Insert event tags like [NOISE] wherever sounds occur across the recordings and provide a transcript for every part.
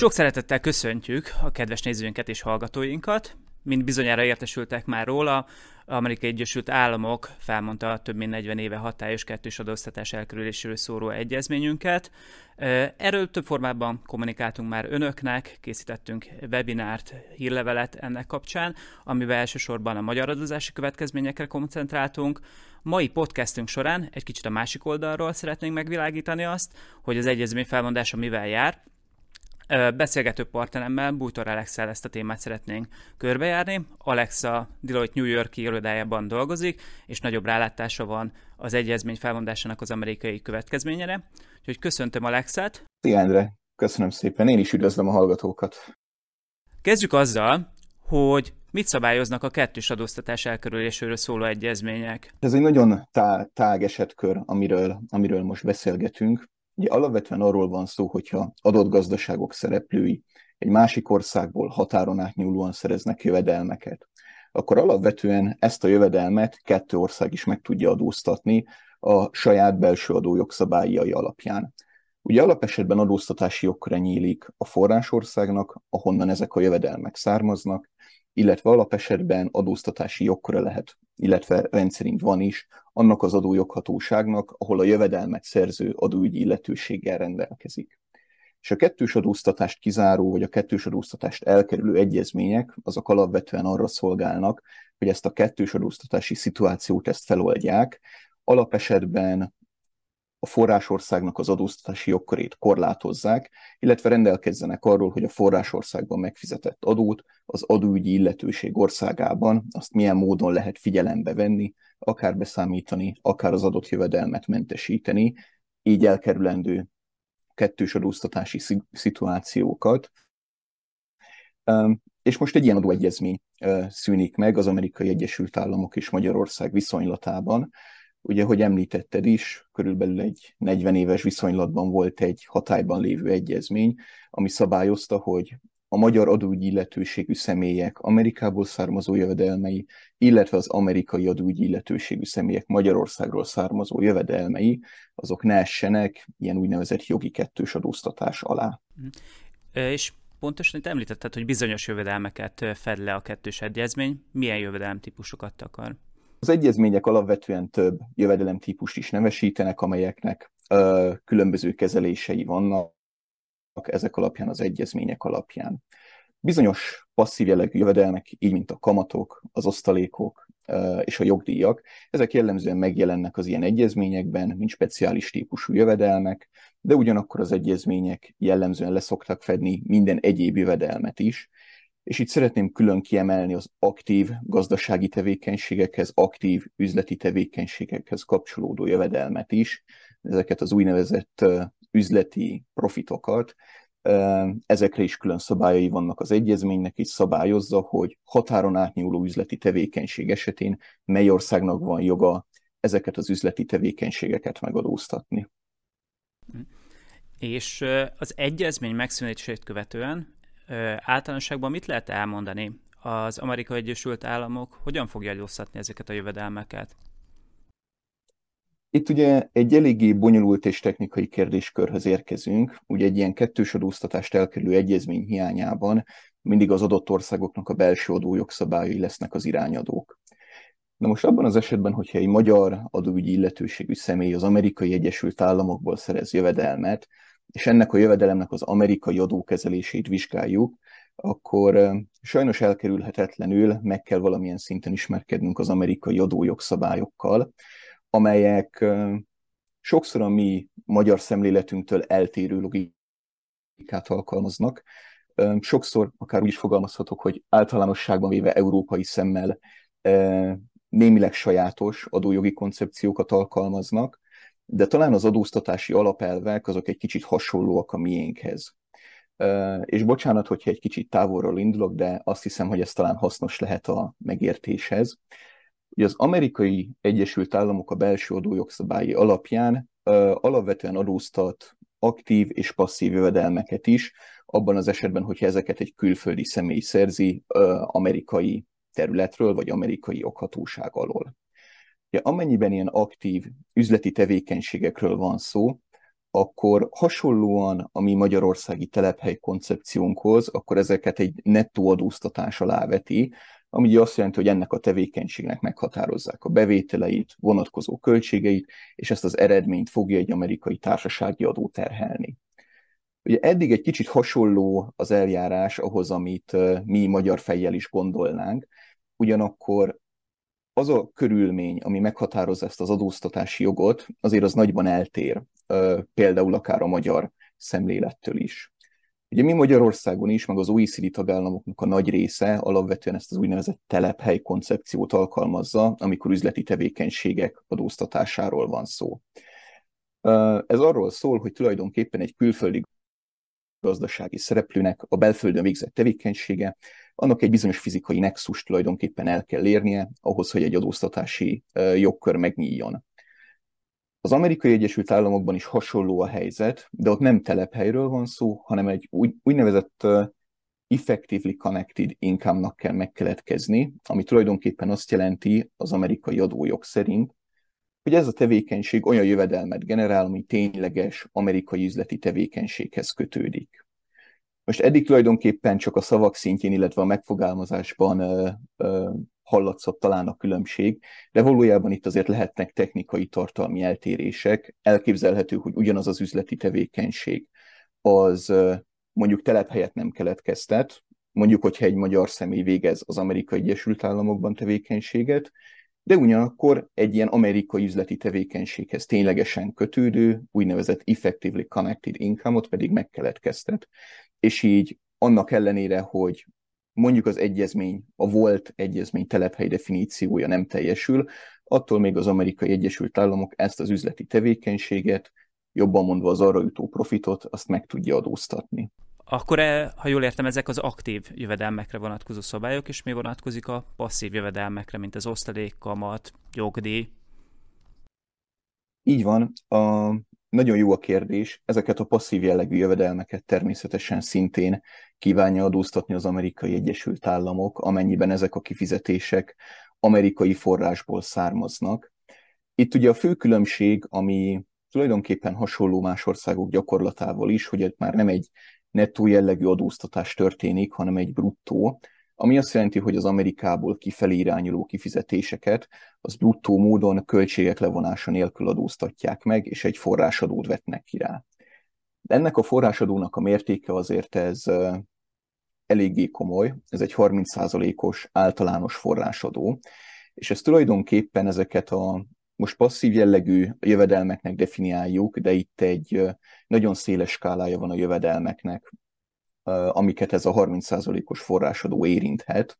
Sok szeretettel köszöntjük a kedves nézőinket és hallgatóinkat. Mint bizonyára értesültek már róla, Amerikai Egyesült Államok felmondta több mint 40 éve hatályos kettős adóztatás elkerüléséről szóró egyezményünket. Erről több formában kommunikáltunk már önöknek, készítettünk webinárt, hírlevelet ennek kapcsán, amiben elsősorban a magyar adózási következményekre koncentráltunk. Mai podcastünk során egy kicsit a másik oldalról szeretnénk megvilágítani azt, hogy az egyezmény felmondása mivel jár, Beszélgető partneremmel, Bújtor alex ezt a témát szeretnénk körbejárni. Alexa Deloitte New Yorki irodájában dolgozik, és nagyobb rálátása van az egyezmény felmondásának az amerikai következményére. Úgyhogy köszöntöm Alexát. Szia Endre, köszönöm szépen, én is üdvözlöm a hallgatókat. Kezdjük azzal, hogy mit szabályoznak a kettős adóztatás elkerüléséről szóló egyezmények? Ez egy nagyon tá- tág esetkör, amiről, amiről most beszélgetünk. Ugye alapvetően arról van szó, hogyha adott gazdaságok szereplői egy másik országból határon átnyúlóan szereznek jövedelmeket, akkor alapvetően ezt a jövedelmet kettő ország is meg tudja adóztatni a saját belső adójogszabályai alapján. Ugye alapesetben adóztatási jogkora nyílik a forrásországnak, ahonnan ezek a jövedelmek származnak, illetve alapesetben adóztatási jogkora lehet, illetve rendszerint van is, annak az adójoghatóságnak, ahol a jövedelmet szerző adóügyi illetőséggel rendelkezik. És a kettős adóztatást kizáró, vagy a kettős adóztatást elkerülő egyezmények, azok alapvetően arra szolgálnak, hogy ezt a kettős adóztatási szituációt ezt feloldják. Alapesetben a forrásországnak az adóztatási jogkörét korlátozzák, illetve rendelkezzenek arról, hogy a forrásországban megfizetett adót az adóügyi illetőség országában azt milyen módon lehet figyelembe venni, akár beszámítani, akár az adott jövedelmet mentesíteni, így elkerülendő kettős adóztatási szituációkat. És most egy ilyen adóegyezmény szűnik meg az Amerikai Egyesült Államok és Magyarország viszonylatában, Ugye, hogy említetted is, körülbelül egy 40 éves viszonylatban volt egy hatályban lévő egyezmény, ami szabályozta, hogy a magyar adóügyi illetőségű személyek Amerikából származó jövedelmei, illetve az amerikai adóügyi illetőségű személyek Magyarországról származó jövedelmei, azok ne essenek ilyen úgynevezett jogi kettős adóztatás alá. És pontosan itt említetted, hogy bizonyos jövedelmeket fed le a kettős egyezmény. Milyen jövedelemtípusokat akar? Az egyezmények alapvetően több jövedelemtípust is nevesítenek, amelyeknek ö, különböző kezelései vannak ezek alapján, az egyezmények alapján. Bizonyos passzív jellegű jövedelmek, így mint a kamatok, az osztalékok ö, és a jogdíjak, ezek jellemzően megjelennek az ilyen egyezményekben, mint speciális típusú jövedelmek, de ugyanakkor az egyezmények jellemzően leszoktak fedni minden egyéb jövedelmet is, és itt szeretném külön kiemelni az aktív gazdasági tevékenységekhez, aktív üzleti tevékenységekhez kapcsolódó jövedelmet is, ezeket az úgynevezett üzleti profitokat, ezekre is külön szabályai vannak az egyezménynek, és szabályozza, hogy határon átnyúló üzleti tevékenység esetén mely országnak van joga ezeket az üzleti tevékenységeket megadóztatni. És az egyezmény megszűnését követően általánosságban mit lehet elmondani? Az Amerikai Egyesült Államok hogyan fogja adóztatni ezeket a jövedelmeket? Itt ugye egy eléggé bonyolult és technikai kérdéskörhöz érkezünk. Ugye egy ilyen kettős adóztatást elkerülő egyezmény hiányában mindig az adott országoknak a belső adójogszabályai lesznek az irányadók. Na most abban az esetben, hogyha egy magyar adóügyi illetőségű személy az Amerikai Egyesült Államokból szerez jövedelmet, és ennek a jövedelemnek az amerikai adókezelését vizsgáljuk, akkor sajnos elkerülhetetlenül meg kell valamilyen szinten ismerkednünk az amerikai adójogszabályokkal, amelyek sokszor a mi magyar szemléletünktől eltérő logikát alkalmaznak. Sokszor akár úgy is fogalmazhatok, hogy általánosságban véve európai szemmel némileg sajátos adójogi koncepciókat alkalmaznak, de talán az adóztatási alapelvek azok egy kicsit hasonlóak a miénkhez. És bocsánat, hogyha egy kicsit távolról indulok, de azt hiszem, hogy ez talán hasznos lehet a megértéshez. Ugye az amerikai Egyesült Államok a belső adójogszabályi alapján alapvetően adóztat aktív és passzív jövedelmeket is, abban az esetben, hogyha ezeket egy külföldi személy szerzi amerikai területről, vagy amerikai joghatóság alól. Ja, amennyiben ilyen aktív üzleti tevékenységekről van szó, akkor hasonlóan a mi magyarországi telephely koncepciónkhoz, akkor ezeket egy nettó adóztatás alá veti, ami azt jelenti, hogy ennek a tevékenységnek meghatározzák a bevételeit, vonatkozó költségeit, és ezt az eredményt fogja egy amerikai társasági adó terhelni. Ugye eddig egy kicsit hasonló az eljárás ahhoz, amit mi magyar fejjel is gondolnánk, ugyanakkor az a körülmény, ami meghatározza ezt az adóztatási jogot, azért az nagyban eltér, például akár a magyar szemlélettől is. Ugye mi Magyarországon is, meg az OECD tagállamoknak a nagy része alapvetően ezt az úgynevezett telephely koncepciót alkalmazza, amikor üzleti tevékenységek adóztatásáról van szó. Ez arról szól, hogy tulajdonképpen egy külföldi gazdasági szereplőnek a belföldön végzett tevékenysége, annak egy bizonyos fizikai nexus tulajdonképpen el kell érnie, ahhoz, hogy egy adóztatási jogkör megnyíljon. Az amerikai Egyesült Államokban is hasonló a helyzet, de ott nem telephelyről van szó, hanem egy úgy, úgynevezett effectively connected income-nak kell megkeletkezni, ami tulajdonképpen azt jelenti az amerikai adójog szerint, hogy ez a tevékenység olyan jövedelmet generál, ami tényleges amerikai üzleti tevékenységhez kötődik. Most eddig tulajdonképpen csak a szavak szintjén, illetve a megfogalmazásban ö, ö, hallatszott talán a különbség, de valójában itt azért lehetnek technikai tartalmi eltérések. Elképzelhető, hogy ugyanaz az üzleti tevékenység az mondjuk telephelyet nem keletkeztet, mondjuk, hogyha egy magyar személy végez az Amerikai Egyesült Államokban tevékenységet, de ugyanakkor egy ilyen amerikai üzleti tevékenységhez ténylegesen kötődő, úgynevezett effectively connected income-ot pedig megkeletkeztet. És így annak ellenére, hogy mondjuk az egyezmény, a volt egyezmény telephely definíciója nem teljesül, attól még az amerikai Egyesült Államok ezt az üzleti tevékenységet, jobban mondva az arra jutó profitot, azt meg tudja adóztatni. Akkor, ha jól értem, ezek az aktív jövedelmekre vonatkozó szabályok, és mi vonatkozik a passzív jövedelmekre, mint az osztalék, kamat, jogdíj? Így van. A, nagyon jó a kérdés. Ezeket a passzív jellegű jövedelmeket természetesen szintén kívánja adóztatni az amerikai Egyesült Államok, amennyiben ezek a kifizetések amerikai forrásból származnak. Itt ugye a fő különbség, ami tulajdonképpen hasonló más országok gyakorlatával is, hogy már nem egy nettó jellegű adóztatás történik, hanem egy bruttó, ami azt jelenti, hogy az Amerikából kifelé irányuló kifizetéseket az bruttó módon költségek levonása nélkül adóztatják meg, és egy forrásadót vetnek ki rá. De ennek a forrásadónak a mértéke azért ez eléggé komoly, ez egy 30%-os általános forrásadó, és ez tulajdonképpen ezeket a most passzív jellegű jövedelmeknek definiáljuk, de itt egy nagyon széles skálája van a jövedelmeknek, amiket ez a 30%-os forrásadó érinthet.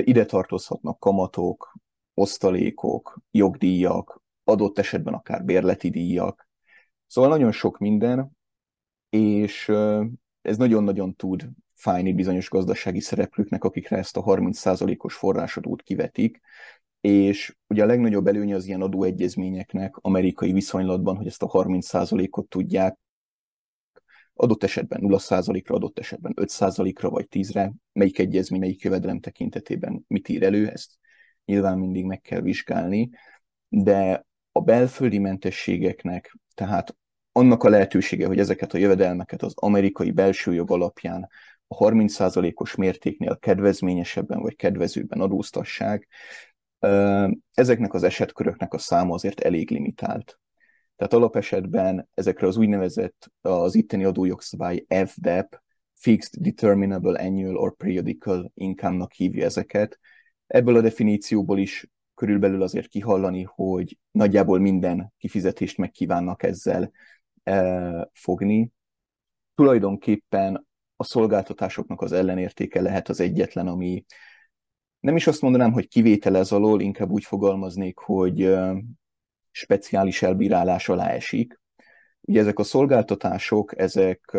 Ide tartozhatnak kamatok, osztalékok, jogdíjak, adott esetben akár bérleti díjak. Szóval nagyon sok minden, és ez nagyon-nagyon tud fájni bizonyos gazdasági szereplőknek, akikre ezt a 30%-os forrásadót kivetik, és ugye a legnagyobb előnye az ilyen adóegyezményeknek amerikai viszonylatban, hogy ezt a 30%-ot tudják adott esetben 0%-ra, adott esetben 5%-ra vagy 10-re, melyik egyezmény, melyik jövedelem tekintetében mit ír elő, ezt nyilván mindig meg kell vizsgálni, de a belföldi mentességeknek, tehát annak a lehetősége, hogy ezeket a jövedelmeket az amerikai belső jog alapján a 30%-os mértéknél kedvezményesebben vagy kedvezőbben adóztassák, ezeknek az esetköröknek a száma azért elég limitált. Tehát alapesetben ezekre az úgynevezett, az itteni adójogszabály FDEP, Fixed Determinable Annual or Periodical Income-nak hívja ezeket. Ebből a definícióból is körülbelül azért kihallani, hogy nagyjából minden kifizetést megkívánnak ezzel fogni. Tulajdonképpen a szolgáltatásoknak az ellenértéke lehet az egyetlen, ami nem is azt mondanám, hogy kivételez alól, inkább úgy fogalmaznék, hogy speciális elbírálás alá esik. Ugye ezek a szolgáltatások, ezek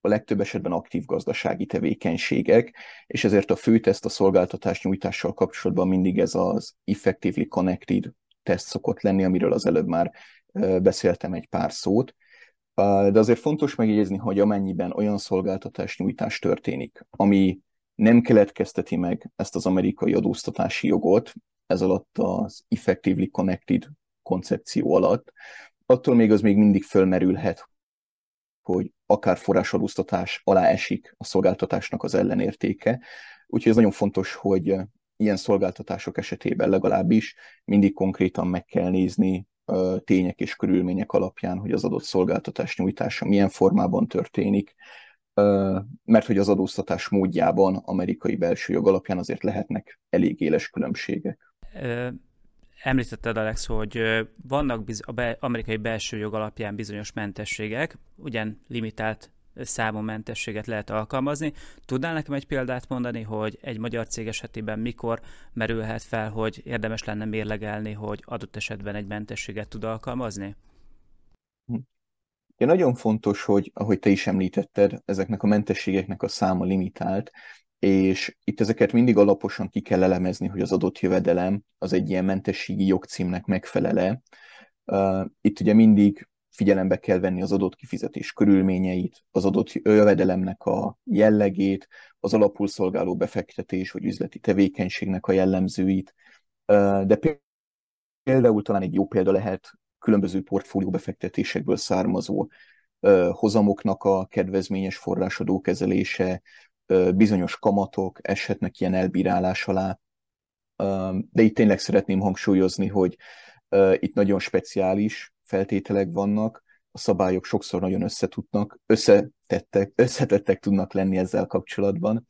a legtöbb esetben aktív gazdasági tevékenységek, és ezért a fő teszt a szolgáltatás nyújtással kapcsolatban mindig ez az effectively connected teszt szokott lenni, amiről az előbb már beszéltem egy pár szót. De azért fontos megjegyezni, hogy amennyiben olyan szolgáltatás nyújtás történik, ami nem keletkezteti meg ezt az amerikai adóztatási jogot, ez alatt az effectively connected koncepció alatt, attól még az még mindig fölmerülhet, hogy akár forrásadóztatás alá esik a szolgáltatásnak az ellenértéke. Úgyhogy ez nagyon fontos, hogy ilyen szolgáltatások esetében legalábbis mindig konkrétan meg kell nézni tények és körülmények alapján, hogy az adott szolgáltatás nyújtása milyen formában történik, mert hogy az adóztatás módjában amerikai belső jog alapján azért lehetnek elég éles különbségek. Említetted, Alex, hogy vannak biz- a be- amerikai belső jog alapján bizonyos mentességek, ugyan limitált számú mentességet lehet alkalmazni. Tudnál nekem egy példát mondani, hogy egy magyar cég esetében mikor merülhet fel, hogy érdemes lenne mérlegelni, hogy adott esetben egy mentességet tud alkalmazni? Ja, nagyon fontos, hogy ahogy te is említetted, ezeknek a mentességeknek a száma limitált, és itt ezeket mindig alaposan ki kell elemezni, hogy az adott jövedelem az egy ilyen mentességi jogcímnek megfelele. Itt ugye mindig figyelembe kell venni az adott kifizetés körülményeit, az adott jövedelemnek a jellegét, az alapul szolgáló befektetés vagy üzleti tevékenységnek a jellemzőit, de például talán egy jó példa lehet különböző portfólió befektetésekből származó hozamoknak a kedvezményes forrásadó kezelése, bizonyos kamatok eshetnek ilyen elbírálás alá, de itt tényleg szeretném hangsúlyozni, hogy itt nagyon speciális feltételek vannak, a szabályok sokszor nagyon összetudnak, összetettek, [LAUGHS] összetettek tudnak lenni ezzel kapcsolatban,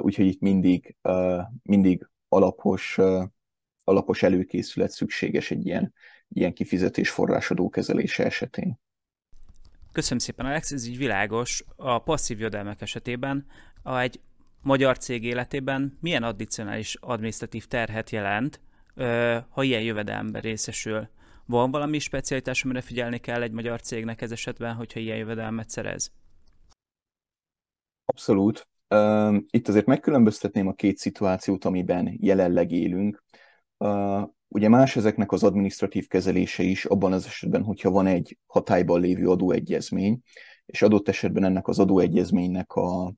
úgyhogy itt mindig, mindig alapos, alapos előkészület szükséges egy ilyen, ilyen kifizetés forrásadó kezelése esetén. Köszönöm szépen, Alex, ez így világos. A passzív jövedelmek esetében a egy magyar cég életében milyen addicionális adminisztratív terhet jelent, ha ilyen jövedelemben részesül? Van valami specialitás, amire figyelni kell egy magyar cégnek ez esetben, hogyha ilyen jövedelmet szerez? Abszolút. Itt azért megkülönböztetném a két szituációt, amiben jelenleg élünk. Ugye más ezeknek az administratív kezelése is, abban az esetben, hogyha van egy hatályban lévő adóegyezmény, és adott esetben ennek az adóegyezménynek a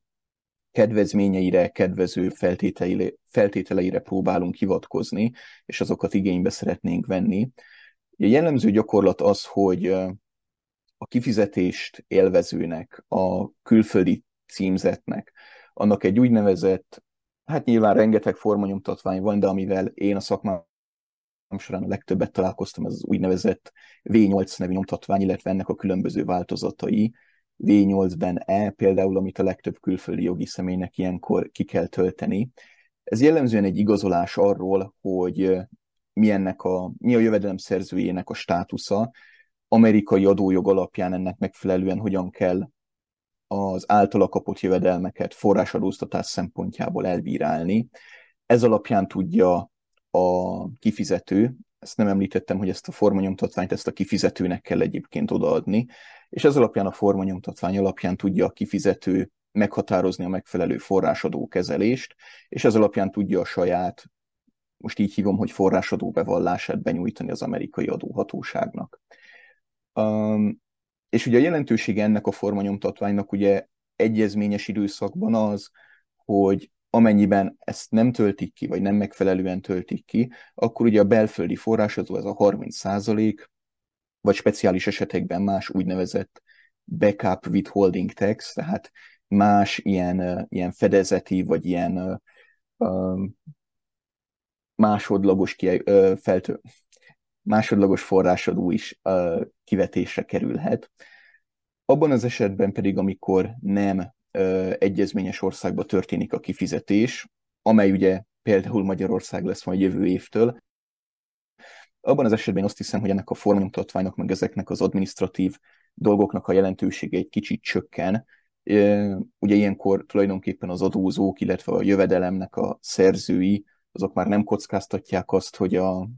kedvezményeire, kedvező feltételeire, feltételeire próbálunk hivatkozni, és azokat igénybe szeretnénk venni. A jellemző gyakorlat az, hogy a kifizetést élvezőnek, a külföldi címzetnek, annak egy úgynevezett, hát nyilván rengeteg formanyomtatvány van, de amivel én a szakmám során a legtöbbet találkoztam, az úgynevezett V8 nevű nyomtatvány, illetve ennek a különböző változatai. V8-ben E például, amit a legtöbb külföldi jogi személynek ilyenkor ki kell tölteni. Ez jellemzően egy igazolás arról, hogy mi, ennek a, mi a jövedelem szerzőjének a státusza, amerikai adójog alapján ennek megfelelően hogyan kell az általa kapott jövedelmeket forrásadóztatás szempontjából elbírálni. Ez alapján tudja a kifizető, ezt nem említettem, hogy ezt a formanyomtatványt ezt a kifizetőnek kell egyébként odaadni, és ez alapján a formanyomtatvány alapján tudja a kifizető meghatározni a megfelelő forrásadó kezelést, és ez alapján tudja a saját, most így hívom, hogy forrásadó bevallását benyújtani az amerikai adóhatóságnak. Um, és ugye a jelentősége ennek a formanyomtatványnak ugye egyezményes időszakban az, hogy amennyiben ezt nem töltik ki, vagy nem megfelelően töltik ki, akkor ugye a belföldi forrásadó, ez a 30 százalék, vagy speciális esetekben más úgynevezett backup withholding tax, tehát más ilyen, ilyen fedezeti, vagy ilyen másodlagos, ki, feltő, másodlagos forrásadó is kivetésre kerülhet. Abban az esetben pedig, amikor nem egyezményes országba történik a kifizetés, amely ugye például Magyarország lesz majd jövő évtől, abban az esetben azt hiszem, hogy ennek a formanyomtatványnak, meg ezeknek az administratív dolgoknak a jelentősége egy kicsit csökken. Ugye ilyenkor tulajdonképpen az adózók, illetve a jövedelemnek a szerzői, azok már nem kockáztatják azt, hogy a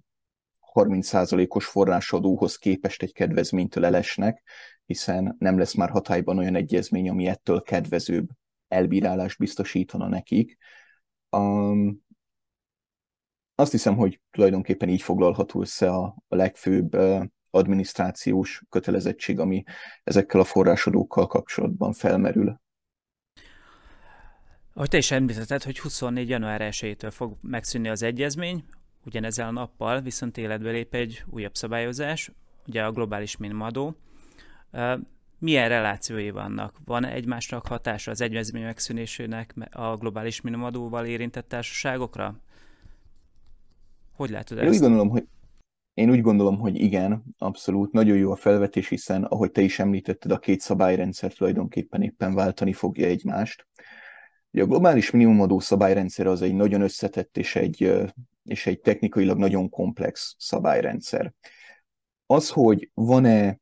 30%-os forrásadóhoz képest egy kedvezménytől elesnek, hiszen nem lesz már hatályban olyan egyezmény, ami ettől kedvezőbb elbírálást biztosítana nekik. Um, azt hiszem, hogy tulajdonképpen így foglalható össze a, a legfőbb uh, adminisztrációs kötelezettség, ami ezekkel a forrásadókkal kapcsolatban felmerül. Ahogy te is említetted, hogy 24. január 1 fog megszűnni az egyezmény, ugyanezzel a nappal viszont életbe lép egy újabb szabályozás, ugye a globális minimumadó. Milyen relációi vannak? Van egymásnak hatása az egyezmény megszűnésének a globális minimumadóval érintett társaságokra? Hogy látod Én ezt? Úgy gondolom, hogy én úgy gondolom, hogy igen, abszolút. Nagyon jó a felvetés, hiszen, ahogy te is említetted, a két szabályrendszer tulajdonképpen éppen váltani fogja egymást. Ugye a globális minimumadó szabályrendszer az egy nagyon összetett és egy, és egy technikailag nagyon komplex szabályrendszer. Az, hogy van-e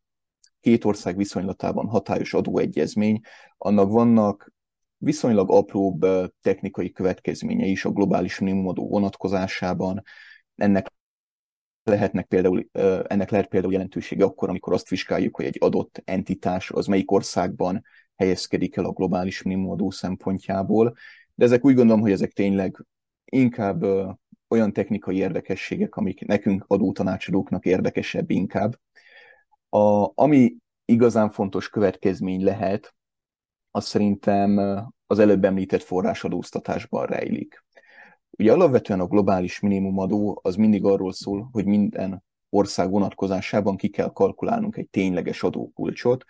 két ország viszonylatában hatályos adóegyezmény, annak vannak viszonylag apróbb technikai következményei is a globális minimumadó vonatkozásában. Ennek lehetnek például, ennek lehet például jelentősége akkor, amikor azt vizsgáljuk, hogy egy adott entitás az melyik országban helyezkedik el a globális minimumadó szempontjából, de ezek úgy gondolom, hogy ezek tényleg inkább olyan technikai érdekességek, amik nekünk adótanácsadóknak érdekesebb inkább. A, ami igazán fontos következmény lehet, az szerintem az előbb említett forrásadóztatásban rejlik. Ugye alapvetően a globális minimumadó az mindig arról szól, hogy minden ország vonatkozásában ki kell kalkulálnunk egy tényleges adókulcsot,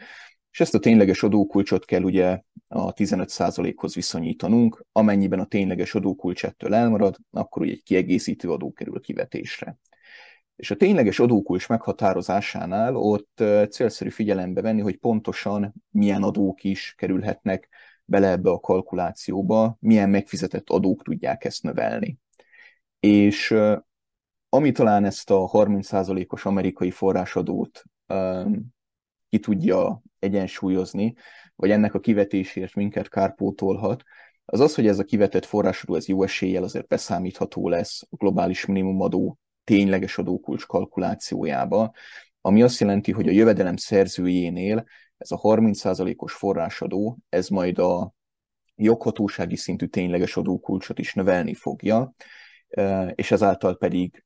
és ezt a tényleges adókulcsot kell ugye a 15%-hoz viszonyítanunk, amennyiben a tényleges adókulcs ettől elmarad, akkor ugye egy kiegészítő adó kerül kivetésre. És a tényleges adókulcs meghatározásánál ott célszerű figyelembe venni, hogy pontosan milyen adók is kerülhetnek bele ebbe a kalkulációba, milyen megfizetett adók tudják ezt növelni. És ami talán ezt a 30%-os amerikai forrásadót ki tudja egyensúlyozni, vagy ennek a kivetésért minket kárpótolhat, az az, hogy ez a kivetett forrásadó, ez jó eséllyel azért beszámítható lesz a globális minimumadó tényleges adókulcs kalkulációjába, ami azt jelenti, hogy a jövedelem szerzőjénél ez a 30%-os forrásadó, ez majd a joghatósági szintű tényleges adókulcsot is növelni fogja, és ezáltal pedig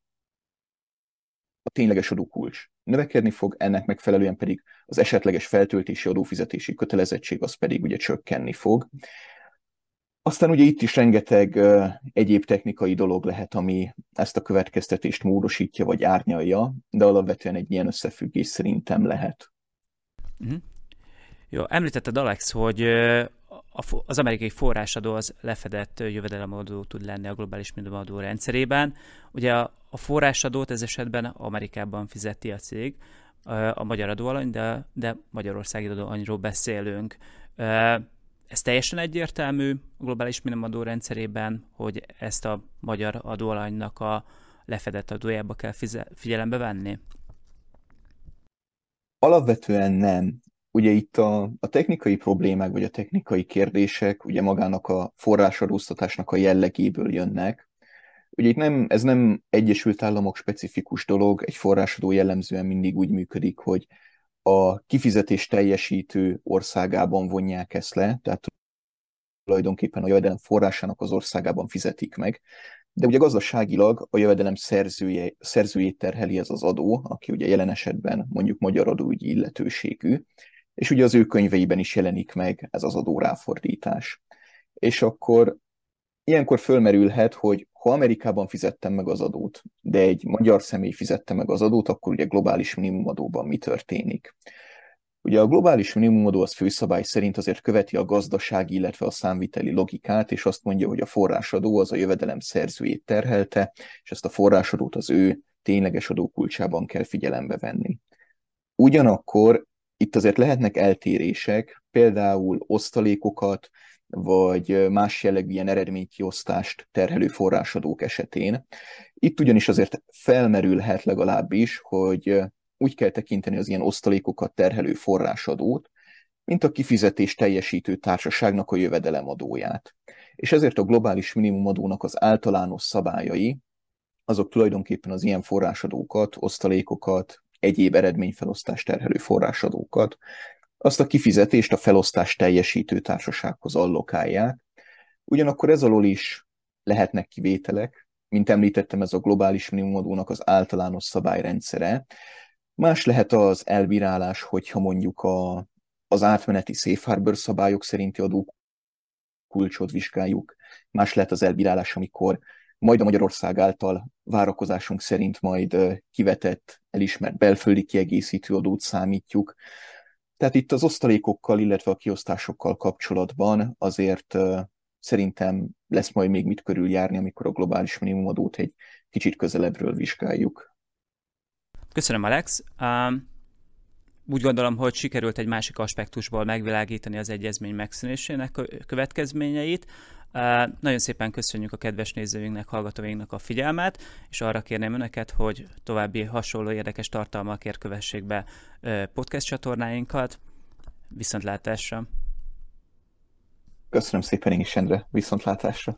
a tényleges adókulcs növekedni fog, ennek megfelelően pedig az esetleges feltöltési adófizetési kötelezettség az pedig ugye csökkenni fog. Aztán ugye itt is rengeteg uh, egyéb technikai dolog lehet, ami ezt a következtetést módosítja vagy árnyalja, de alapvetően egy ilyen összefüggés szerintem lehet. Uh-huh. Jó, említetted Alex, hogy az amerikai forrásadó az lefedett jövedelemadó tud lenni a globális minimumadó rendszerében. Ugye a, forrásadót ez esetben Amerikában fizeti a cég, a magyar adóalany, de, de Magyarországi adóanyról beszélünk. Ez teljesen egyértelmű a globális minimumadó rendszerében, hogy ezt a magyar adóalanynak a lefedett adójába kell figyelembe venni? Alapvetően nem. Ugye itt a, a technikai problémák, vagy a technikai kérdések ugye magának a forrásadóztatásnak a jellegéből jönnek. Ugye itt nem, ez nem Egyesült Államok specifikus dolog, egy forrásadó jellemzően mindig úgy működik, hogy a kifizetés teljesítő országában vonják ezt le, tehát tulajdonképpen a jövedelem forrásának az országában fizetik meg. De ugye gazdaságilag a jövedelem szerzője, szerzőjét terheli ez az adó, aki ugye jelen esetben mondjuk magyar adóügyi illetőségű, és ugye az ő könyveiben is jelenik meg ez az adóráfordítás. És akkor ilyenkor fölmerülhet, hogy ha Amerikában fizettem meg az adót, de egy magyar személy fizette meg az adót, akkor ugye globális minimumadóban mi történik? Ugye a globális minimumadó az főszabály szerint azért követi a gazdasági, illetve a számviteli logikát, és azt mondja, hogy a forrásadó az a jövedelem szerzőjét terhelte, és ezt a forrásadót az ő tényleges adókulcsában kell figyelembe venni. Ugyanakkor itt azért lehetnek eltérések, például osztalékokat, vagy más jellegű ilyen eredménykiosztást terhelő forrásadók esetén. Itt ugyanis azért felmerülhet legalábbis, hogy úgy kell tekinteni az ilyen osztalékokat terhelő forrásadót, mint a kifizetés teljesítő társaságnak a jövedelemadóját. És ezért a globális minimumadónak az általános szabályai, azok tulajdonképpen az ilyen forrásadókat, osztalékokat, egyéb eredményfelosztást terhelő forrásadókat, azt a kifizetést a felosztás teljesítő társasághoz allokálják. Ugyanakkor ez alól is lehetnek kivételek, mint említettem, ez a globális minimumadónak az általános szabályrendszere. Más lehet az elbírálás, hogyha mondjuk a, az átmeneti safe harbor szabályok szerinti adókulcsot vizsgáljuk. Más lehet az elbírálás, amikor majd a Magyarország által várakozásunk szerint majd kivetett, elismert belföldi kiegészítő adót számítjuk. Tehát itt az osztalékokkal, illetve a kiosztásokkal kapcsolatban azért szerintem lesz majd még mit körüljárni, amikor a globális minimumadót egy kicsit közelebbről vizsgáljuk. Köszönöm, Alex. Úgy gondolom, hogy sikerült egy másik aspektusból megvilágítani az egyezmény megszűnésének következményeit. Nagyon szépen köszönjük a kedves nézőinknek, hallgatóinknak a figyelmet, és arra kérném önöket, hogy további hasonló érdekes tartalmakért kövessék be podcast csatornáinkat. Viszontlátásra! Köszönöm szépen én is, Endre. Viszontlátásra!